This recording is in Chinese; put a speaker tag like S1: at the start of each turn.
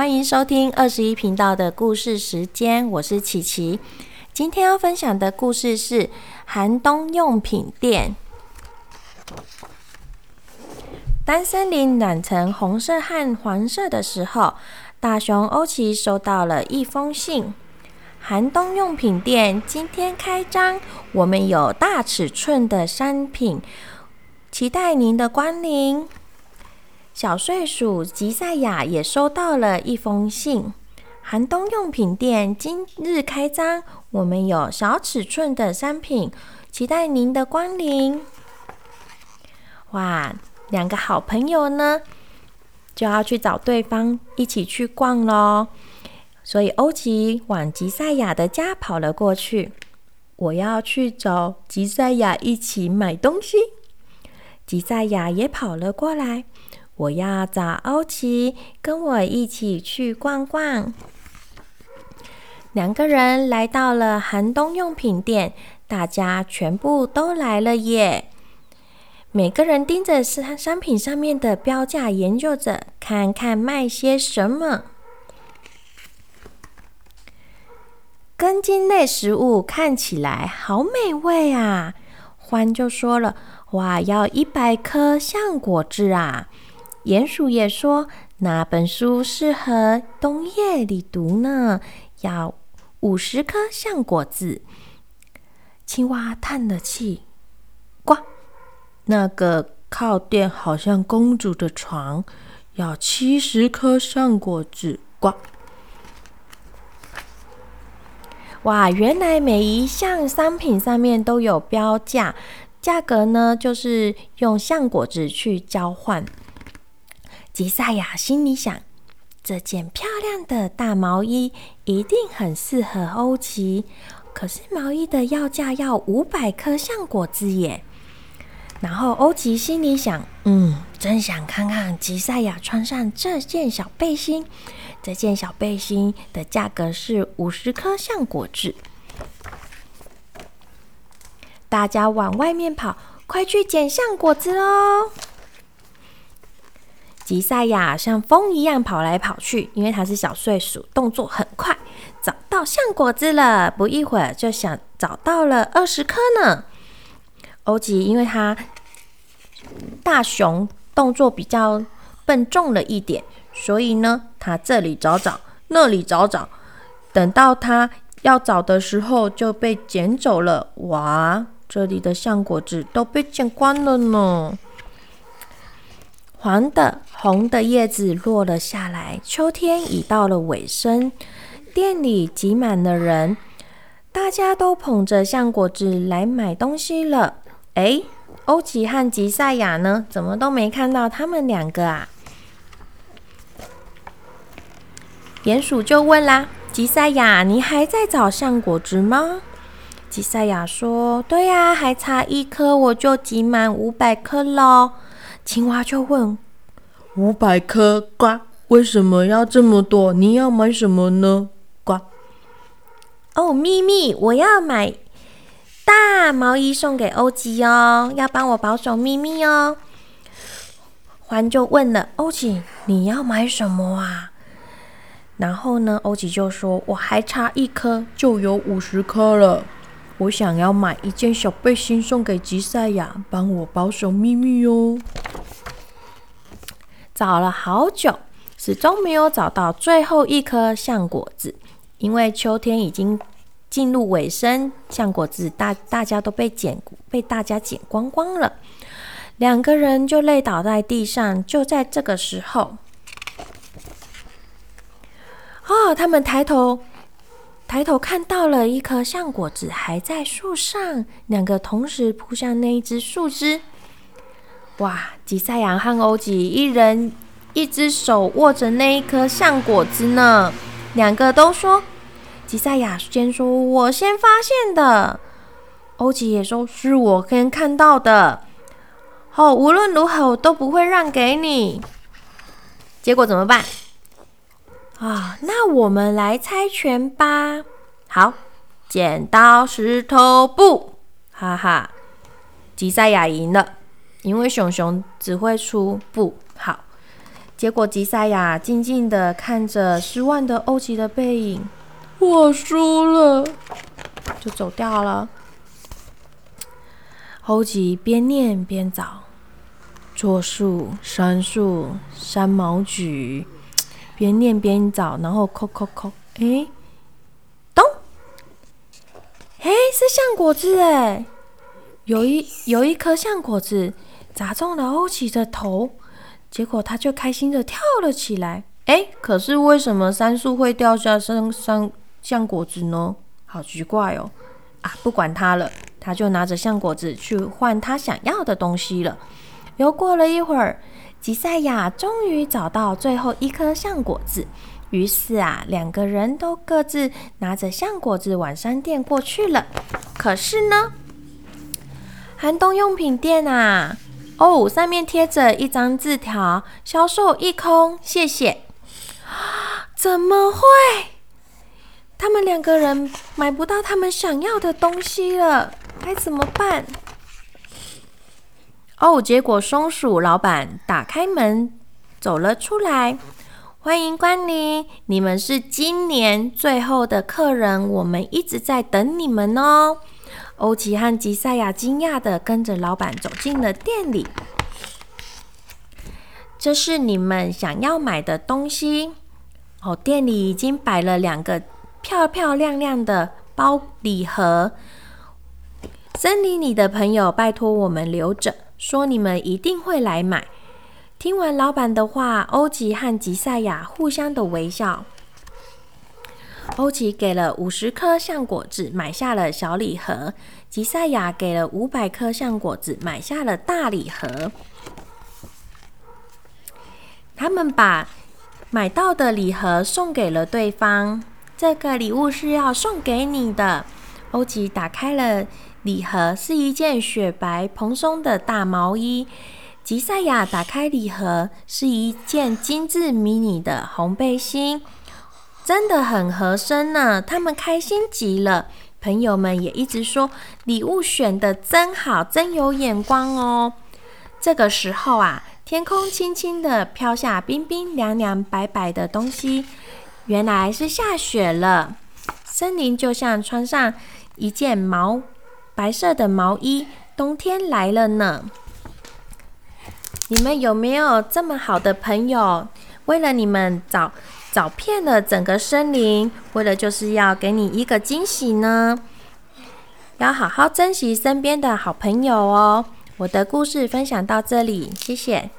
S1: 欢迎收听二十一频道的故事时间，我是琪琪。今天要分享的故事是寒冬用品店。当森林染成红色和黄色的时候，大熊欧奇收到了一封信。寒冬用品店今天开张，我们有大尺寸的商品，期待您的光临。小睡鼠吉赛亚也收到了一封信。寒冬用品店今日开张，我们有小尺寸的商品，期待您的光临。哇，两个好朋友呢，就要去找对方一起去逛喽。所以欧吉往吉赛亚的家跑了过去。我要去找吉赛亚一起买东西。吉赛亚也跑了过来。我要找欧奇，跟我一起去逛逛。两个人来到了寒冬用品店，大家全部都来了耶！每个人盯着商商品上面的标价，研究着，看看卖些什么。根茎类食物看起来好美味啊！欢就说了：“哇，要一百颗橡果汁啊！”鼹鼠也说：“那本书适合冬夜里读呢，要五十颗橡果子。”青蛙叹了气：“呱，那个靠垫好像公主的床，要七十颗橡果子。”呱。哇，原来每一项商品上面都有标价，价格呢就是用橡果子去交换。吉赛亚心里想：这件漂亮的大毛衣一定很适合欧奇，可是毛衣的要价要五百颗橡果子耶。然后欧奇心里想：嗯，真想看看吉赛亚穿上这件小背心。这件小背心的价格是五十颗橡果子。大家往外面跑，快去捡橡果子哦！吉赛亚像风一样跑来跑去，因为他是小睡鼠，动作很快，找到橡果子了。不一会儿就想找到了二十颗呢。欧吉因为他大熊动作比较笨重了一点。所以呢，他这里找找，那里找找，等到他要找的时候，就被捡走了。哇，这里的橡果子都被捡光了呢。黄的、红的叶子落了下来，秋天已到了尾声。店里挤满了人，大家都捧着橡果子来买东西了。哎，欧吉和吉赛亚呢？怎么都没看到他们两个啊？鼹鼠就问啦：“吉赛亚，你还在找橡果汁吗？”吉赛亚说：“对呀，还差一颗，我就集满五百颗喽。”青蛙就问：“五百颗？瓜，为什么要这么多？你要买什么呢？”瓜。哦，咪咪，我要买大毛衣送给欧吉哦，要帮我保守秘密哦。獾就问了：“欧吉，你要买什么啊？”然后呢，欧吉就说：“我还差一颗，就有五十颗了。我想要买一件小背心送给吉赛亚，帮我保守秘密哦。”找了好久，始终没有找到最后一颗橡果子，因为秋天已经进入尾声，橡果子大大家都被捡被大家捡光光了。两个人就累倒在地上。就在这个时候。哦，他们抬头，抬头看到了一颗橡果子还在树上，两个同时扑向那一只树枝。哇！吉赛亚和欧吉一人一只手握着那一颗橡果子呢。两个都说，吉赛亚先说：“我先发现的。”欧吉也说：“是我先看到的。”好，无论如何我都不会让给你。结果怎么办？啊，那我们来猜拳吧。好，剪刀石头布，哈哈，吉赛亚赢了，因为熊熊只会出不。好，结果吉赛亚静静的看着失望的欧奇的背影，我输了，就走掉了。欧奇边念边找，柞树、杉树、山毛榉，边念边找，然后扣扣扣，哎，咚，哎，是橡果子哎，有一有一颗橡果子砸中了欧奇的头。结果他就开心的跳了起来。哎，可是为什么杉树会掉下生生橡果子呢？好奇怪哦！啊，不管他了，他就拿着橡果子去换他想要的东西了。又过了一会儿，吉赛亚终于找到最后一颗橡果子。于是啊，两个人都各自拿着橡果子往商店过去了。可是呢，寒冬用品店啊。哦，上面贴着一张字条，销售一空，谢谢。怎么会？他们两个人买不到他们想要的东西了，该怎么办？哦，结果松鼠老板打开门走了出来，欢迎光临，你们是今年最后的客人，我们一直在等你们哦。欧奇和吉赛亚惊讶的跟着老板走进了店里。这是你们想要买的东西哦。店里已经摆了两个漂漂亮亮的包礼盒。森林里的朋友，拜托我们留着，说你们一定会来买。听完老板的话，欧吉和吉赛亚互相的微笑。欧奇给了五十颗橡果子，买下了小礼盒；吉赛亚给了五百颗橡果子，买下了大礼盒。他们把买到的礼盒送给了对方。这个礼物是要送给你的。欧吉打开了礼盒，是一件雪白蓬松的大毛衣。吉赛亚打开礼盒，是一件精致迷你的红背心。真的很合身呢，他们开心极了。朋友们也一直说礼物选的真好，真有眼光哦。这个时候啊，天空轻轻的飘下冰冰凉凉、白白的东西，原来是下雪了。森林就像穿上一件毛白色的毛衣，冬天来了呢。你们有没有这么好的朋友？为了你们找。找遍了整个森林，为了就是要给你一个惊喜呢。要好好珍惜身边的好朋友哦。我的故事分享到这里，谢谢。